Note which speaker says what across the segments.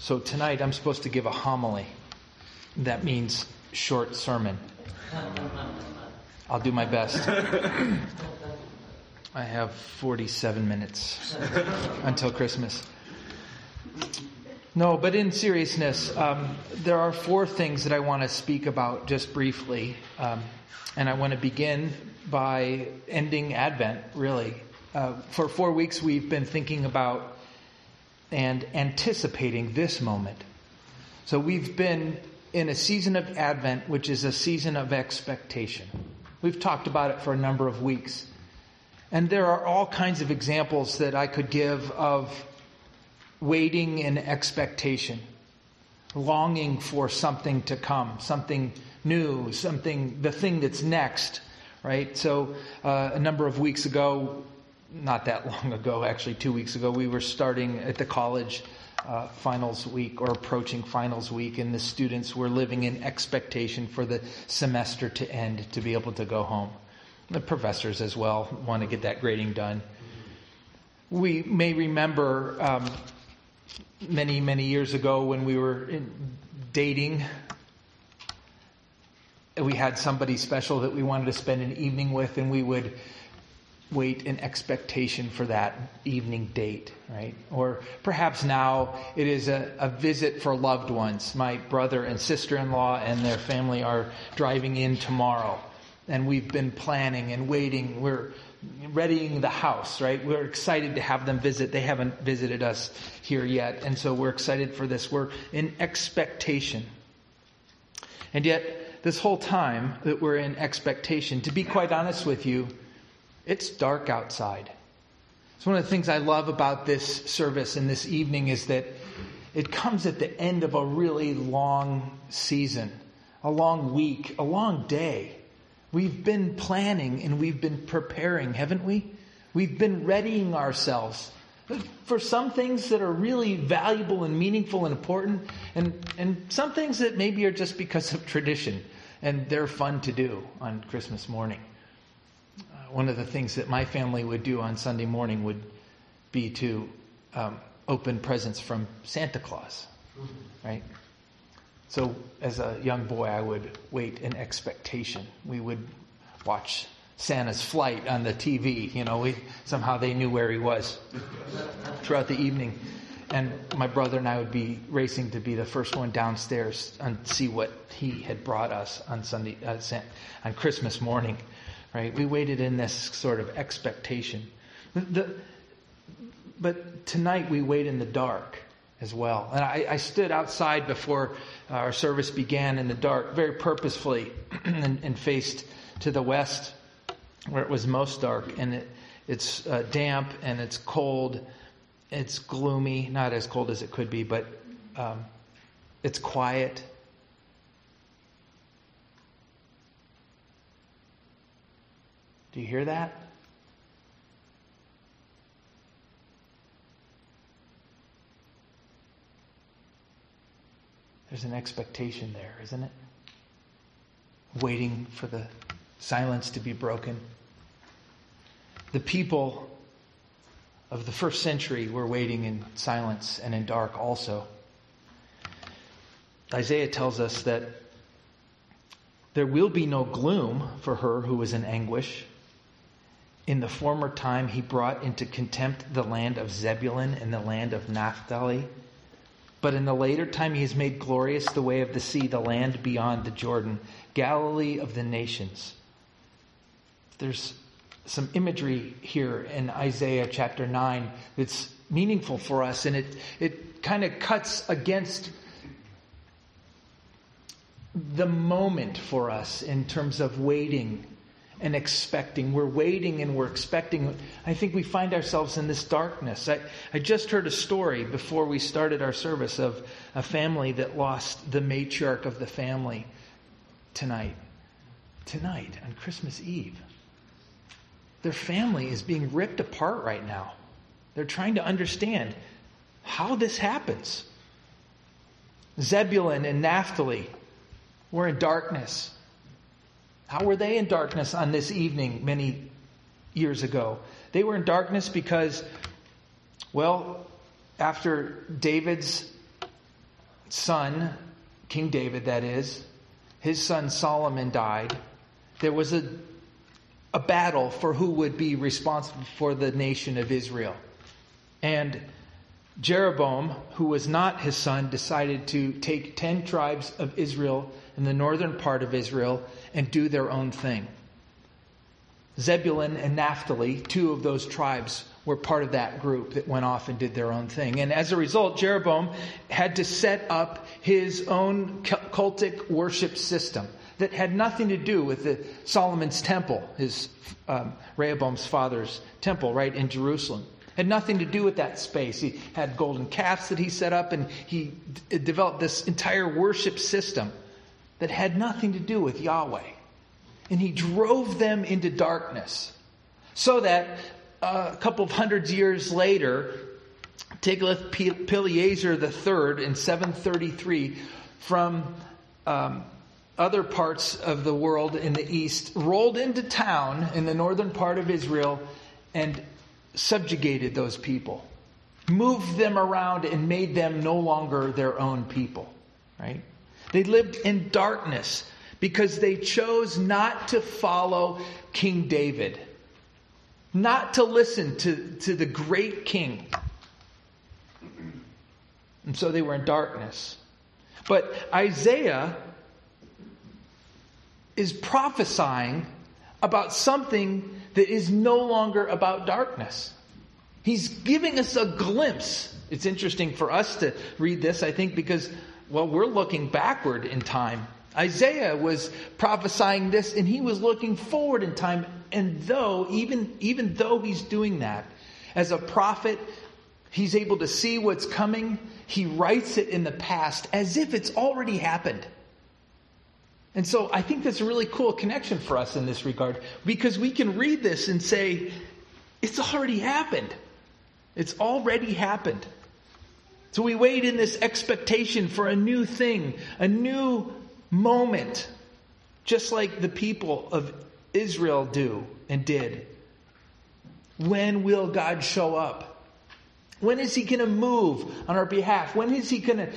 Speaker 1: So tonight I'm supposed to give a homily. That means short sermon. I'll do my best. I have 47 minutes until Christmas. No, but in seriousness, um, there are four things that I want to speak about just briefly. Um, and I want to begin by ending Advent, really. Uh, for four weeks, we've been thinking about and anticipating this moment. So we've been in a season of Advent, which is a season of expectation. We've talked about it for a number of weeks. And there are all kinds of examples that I could give of waiting in expectation, longing for something to come, something new, something, the thing that's next, right? So uh, a number of weeks ago, not that long ago, actually, two weeks ago, we were starting at the college uh, finals week or approaching finals week, and the students were living in expectation for the semester to end to be able to go home. The professors as well want to get that grading done. We may remember um, many, many years ago when we were in dating. We had somebody special that we wanted to spend an evening with, and we would wait in expectation for that evening date, right? Or perhaps now it is a, a visit for loved ones. My brother and sister in law and their family are driving in tomorrow, and we've been planning and waiting. We're readying the house, right? We're excited to have them visit. They haven't visited us here yet, and so we're excited for this. We're in expectation. And yet, this whole time that we're in expectation, to be quite honest with you, it's dark outside. It's one of the things I love about this service and this evening is that it comes at the end of a really long season, a long week, a long day. We've been planning and we've been preparing, haven't we? We've been readying ourselves for some things that are really valuable and meaningful and important, and, and some things that maybe are just because of tradition and they're fun to do on Christmas morning one of the things that my family would do on Sunday morning would be to um, open presents from Santa Claus, right? So as a young boy, I would wait in expectation. We would watch Santa's flight on the TV. You know, we, somehow they knew where he was throughout the evening. And my brother and I would be racing to be the first one downstairs and see what he had brought us on Sunday, uh, on Christmas morning right? We waited in this sort of expectation. The, but tonight we wait in the dark as well. And I, I stood outside before our service began in the dark, very purposefully, and, and, faced to the west where it was most dark. And it, it's uh, damp and it's cold. It's gloomy, not as cold as it could be, but um, it's quiet. Do you hear that? There's an expectation there, isn't it? Waiting for the silence to be broken. The people of the first century were waiting in silence and in dark also. Isaiah tells us that there will be no gloom for her who is in anguish. In the former time, he brought into contempt the land of Zebulun and the land of Naphtali. But in the later time, he has made glorious the way of the sea, the land beyond the Jordan, Galilee of the nations. There's some imagery here in Isaiah chapter 9 that's meaningful for us, and it, it kind of cuts against the moment for us in terms of waiting and expecting. We're waiting and we're expecting. I think we find ourselves in this darkness. I, I just heard a story before we started our service of a family that lost the matriarch of the family tonight. Tonight, on Christmas Eve. Their family is being ripped apart right now. They're trying to understand how this happens. Zebulun and Naphtali were in darkness. How were they in darkness on this evening many years ago? They were in darkness because, well, after David's son, King David, that is, his son Solomon died, there was a, a battle for who would be responsible for the nation of Israel. And Jeroboam, who was not his son, decided to take 10 tribes of Israel in the northern part of Israel and do their own thing. Zebulun and Naphtali, two of those tribes, were part of that group that went off and did their own thing. And as a result, Jeroboam had to set up his own cultic worship system that had nothing to do with the Solomon's temple, his um, Rehoboam's father's temple, right in Jerusalem. Had nothing to do with that space. He had golden calves that he set up, and he d- developed this entire worship system that had nothing to do with Yahweh. And he drove them into darkness. So that uh, a couple of hundreds years later, Tiglath-Pileser III in 733 from um, other parts of the world in the east rolled into town in the northern part of Israel and subjugated those people, moved them around and made them no longer their own people, right? They lived in darkness because they chose not to follow King David, not to listen to, to the great king. And so they were in darkness. But Isaiah is prophesying about something that is no longer about darkness. He's giving us a glimpse. It's interesting for us to read this, I think, because well, we're looking backward in time. Isaiah was prophesying this and he was looking forward in time. And though, even, even though he's doing that, as a prophet, he's able to see what's coming. He writes it in the past as if it's already happened. And so I think that's a really cool connection for us in this regard because we can read this and say, it's already happened. It's already happened. So we wait in this expectation for a new thing, a new moment, just like the people of Israel do and did. When will God show up? When is He going to move on our behalf? When is He going to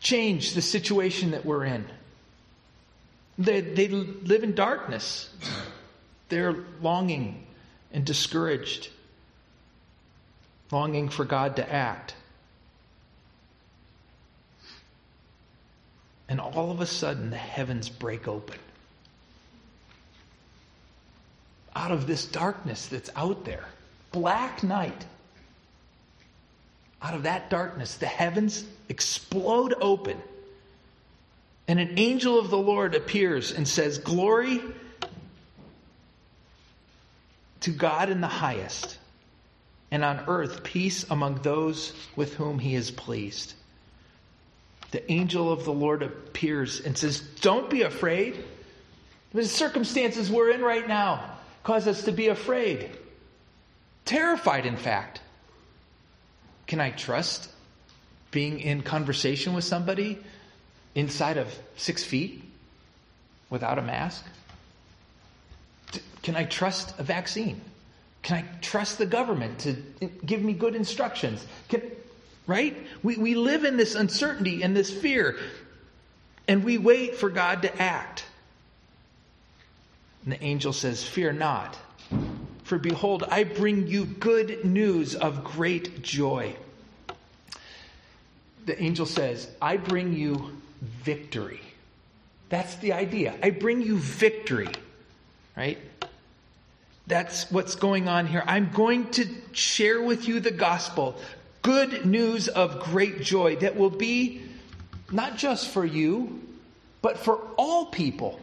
Speaker 1: change the situation that we're in? They, they live in darkness. They're longing and discouraged, longing for God to act. And all of a sudden, the heavens break open. Out of this darkness that's out there, black night, out of that darkness, the heavens explode open. And an angel of the Lord appears and says, Glory to God in the highest, and on earth peace among those with whom he is pleased the angel of the Lord appears and says, Don't be afraid. The circumstances we're in right now cause us to be afraid, terrified, in fact. Can I trust being in conversation with somebody inside of six feet without a mask? Can I trust a vaccine? Can I trust the government to give me good instructions? Can, right? We, we live in this uncertainty and this fear, and we wait for God to act. And the angel says, Fear not, for behold, I bring you good news of great joy. The angel says, I bring you victory. That's the idea. I bring you victory, right? That's what's going on here. I'm going to share with you the gospel good news of great joy that will be not just for you, but for all people,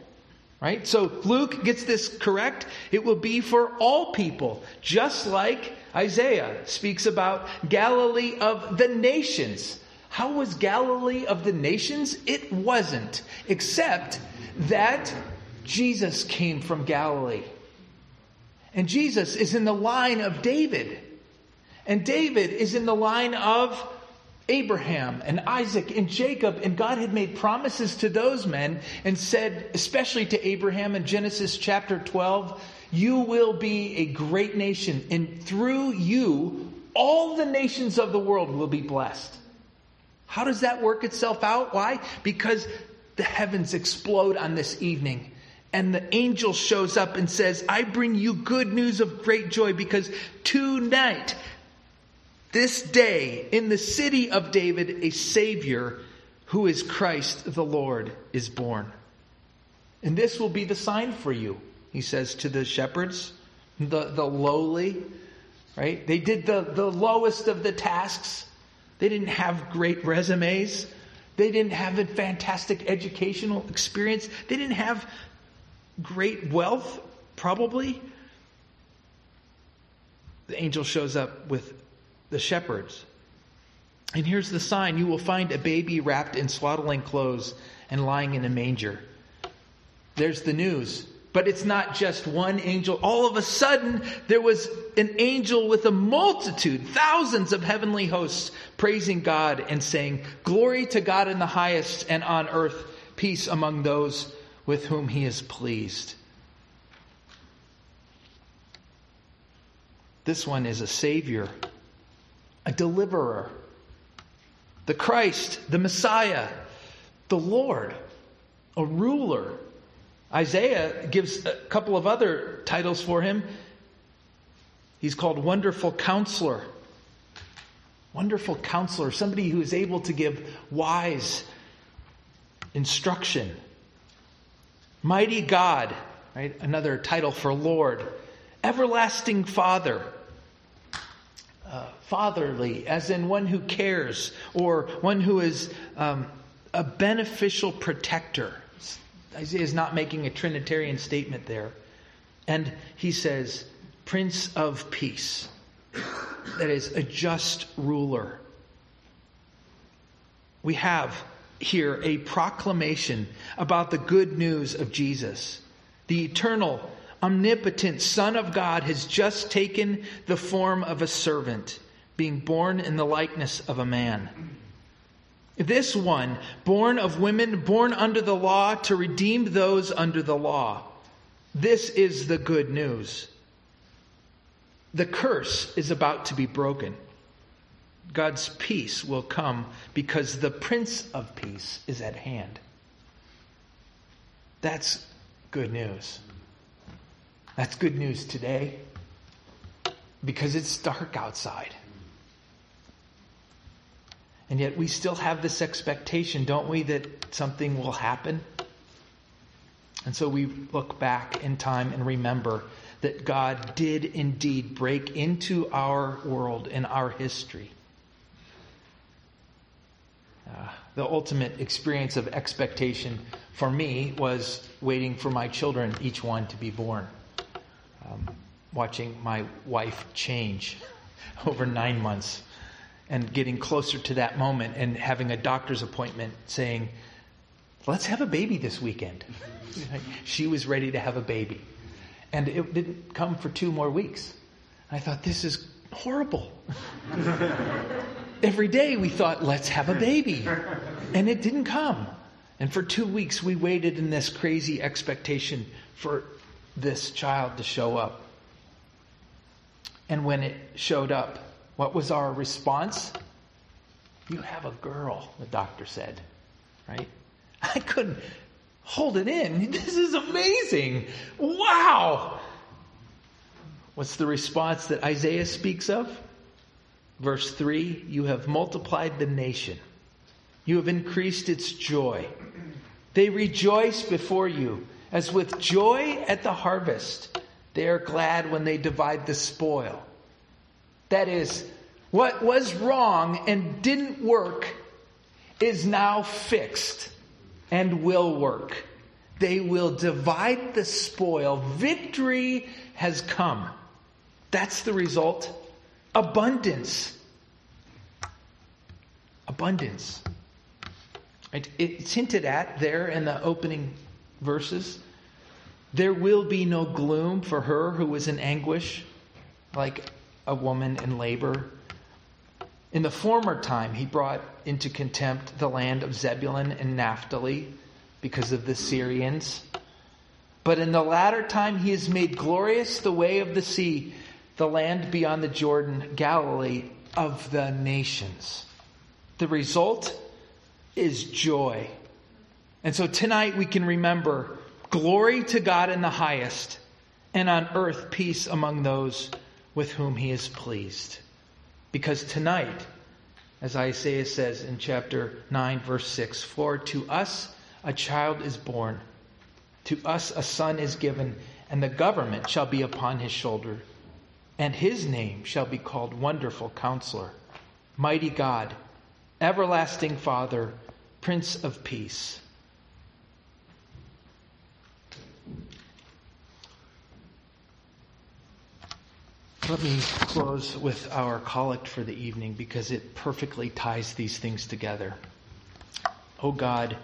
Speaker 1: Right? So Luke gets this correct. It will be for all people, just like Isaiah speaks about Galilee of the nations. How was Galilee of the nations? It wasn't, except that Jesus came from Galilee. And Jesus is in the line of David. And David is in the line of Abraham and Isaac and Jacob, and God had made promises to those men and said, especially to Abraham in Genesis chapter 12, you will be a great nation, and through you, all the nations of the world will be blessed. How does that work itself out? Why? Because the heavens explode on this evening. And the angel shows up and says, I bring you good news of great joy because tonight this day, in the city of David, a Savior who is Christ the Lord is born. And this will be the sign for you, he says to the shepherds, the, the lowly, right? They did the, the lowest of the tasks. They didn't have great resumes. They didn't have a fantastic educational experience. They didn't have great wealth, probably. The angel shows up with the shepherds. And here's the sign you will find a baby wrapped in swaddling clothes and lying in a manger. There's the news. But it's not just one angel. All of a sudden, there was an angel with a multitude, thousands of heavenly hosts, praising God and saying, Glory to God in the highest, and on earth, peace among those with whom he is pleased. This one is a Savior a deliverer, the Christ, the Messiah, the Lord, a ruler. Isaiah gives a couple of other titles for him. He's called Wonderful Counselor. Wonderful Counselor, somebody who is able to give wise instruction. Mighty God, right? Another title for Lord. Everlasting Father uh, fatherly, as in one who cares, or one who is um, a beneficial protector. Isaiah is not making a Trinitarian statement there. And he says, Prince of Peace. That is, a just ruler. We have here a proclamation about the good news of Jesus, the eternal omnipotent Son of God has just taken the form of a servant, being born in the likeness of a man. This one, born of women, born under the law to redeem those under the law. This is the good news. The curse is about to be broken. God's peace will come because the Prince of Peace is at hand. That's good news. That's good news today because it's dark outside. And yet we still have this expectation, don't we, that something will happen? And so we look back in time and remember that God did indeed break into our world and our history. Uh, the ultimate experience of expectation for me was waiting for my children, each one, to be born um, watching my wife change over nine months and getting closer to that moment and having a doctor's appointment saying, let's have a baby this weekend. she was ready to have a baby. And it didn't come for two more weeks. I thought, this is horrible. Every day we thought, let's have a baby. And it didn't come. And for two weeks we waited in this crazy expectation for this child to show up. And when it showed up, what was our response? You have a girl, the doctor said, right? I couldn't hold it in. This is amazing. Wow. What's the response that Isaiah speaks of? Verse 3 You have multiplied the nation, you have increased its joy. They rejoice before you as with joy at the harvest, they are glad when they divide the spoil. That is, what was wrong and didn't work is now fixed and will work. they will divide the spoil. Victory has come. That's the result. Abundance. Abundance. It, it's hinted at there in the opening verses. There will be no gloom for her who is in anguish, like a woman in labor. In the former time, he brought into contempt the land of Zebulun and Naphtali because of the Syrians. But in the latter time, he has made glorious the way of the sea, the land beyond the Jordan, Galilee of the nations. The result is joy. And so tonight we can remember glory to God in the highest, and on earth peace among those with whom he is pleased. Because tonight, as Isaiah says in chapter 9, verse 6, For to us a child is born, to us a son is given, and the government shall be upon his shoulder. And his name shall be called Wonderful Counselor, Mighty God, Everlasting Father, Prince of Peace. Let me close with our collect for the evening because it perfectly ties these things together. O God,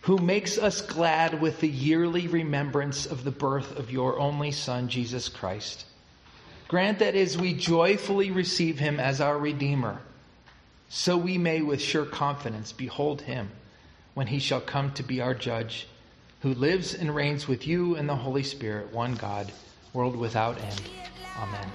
Speaker 1: who makes us glad with the yearly remembrance of the birth of your only Son, Jesus Christ, grant that as we joyfully receive him as our Redeemer, so we may with sure confidence behold him when he shall come to be our judge, who lives and reigns with you and the Holy Spirit, one God, world without end. Amen.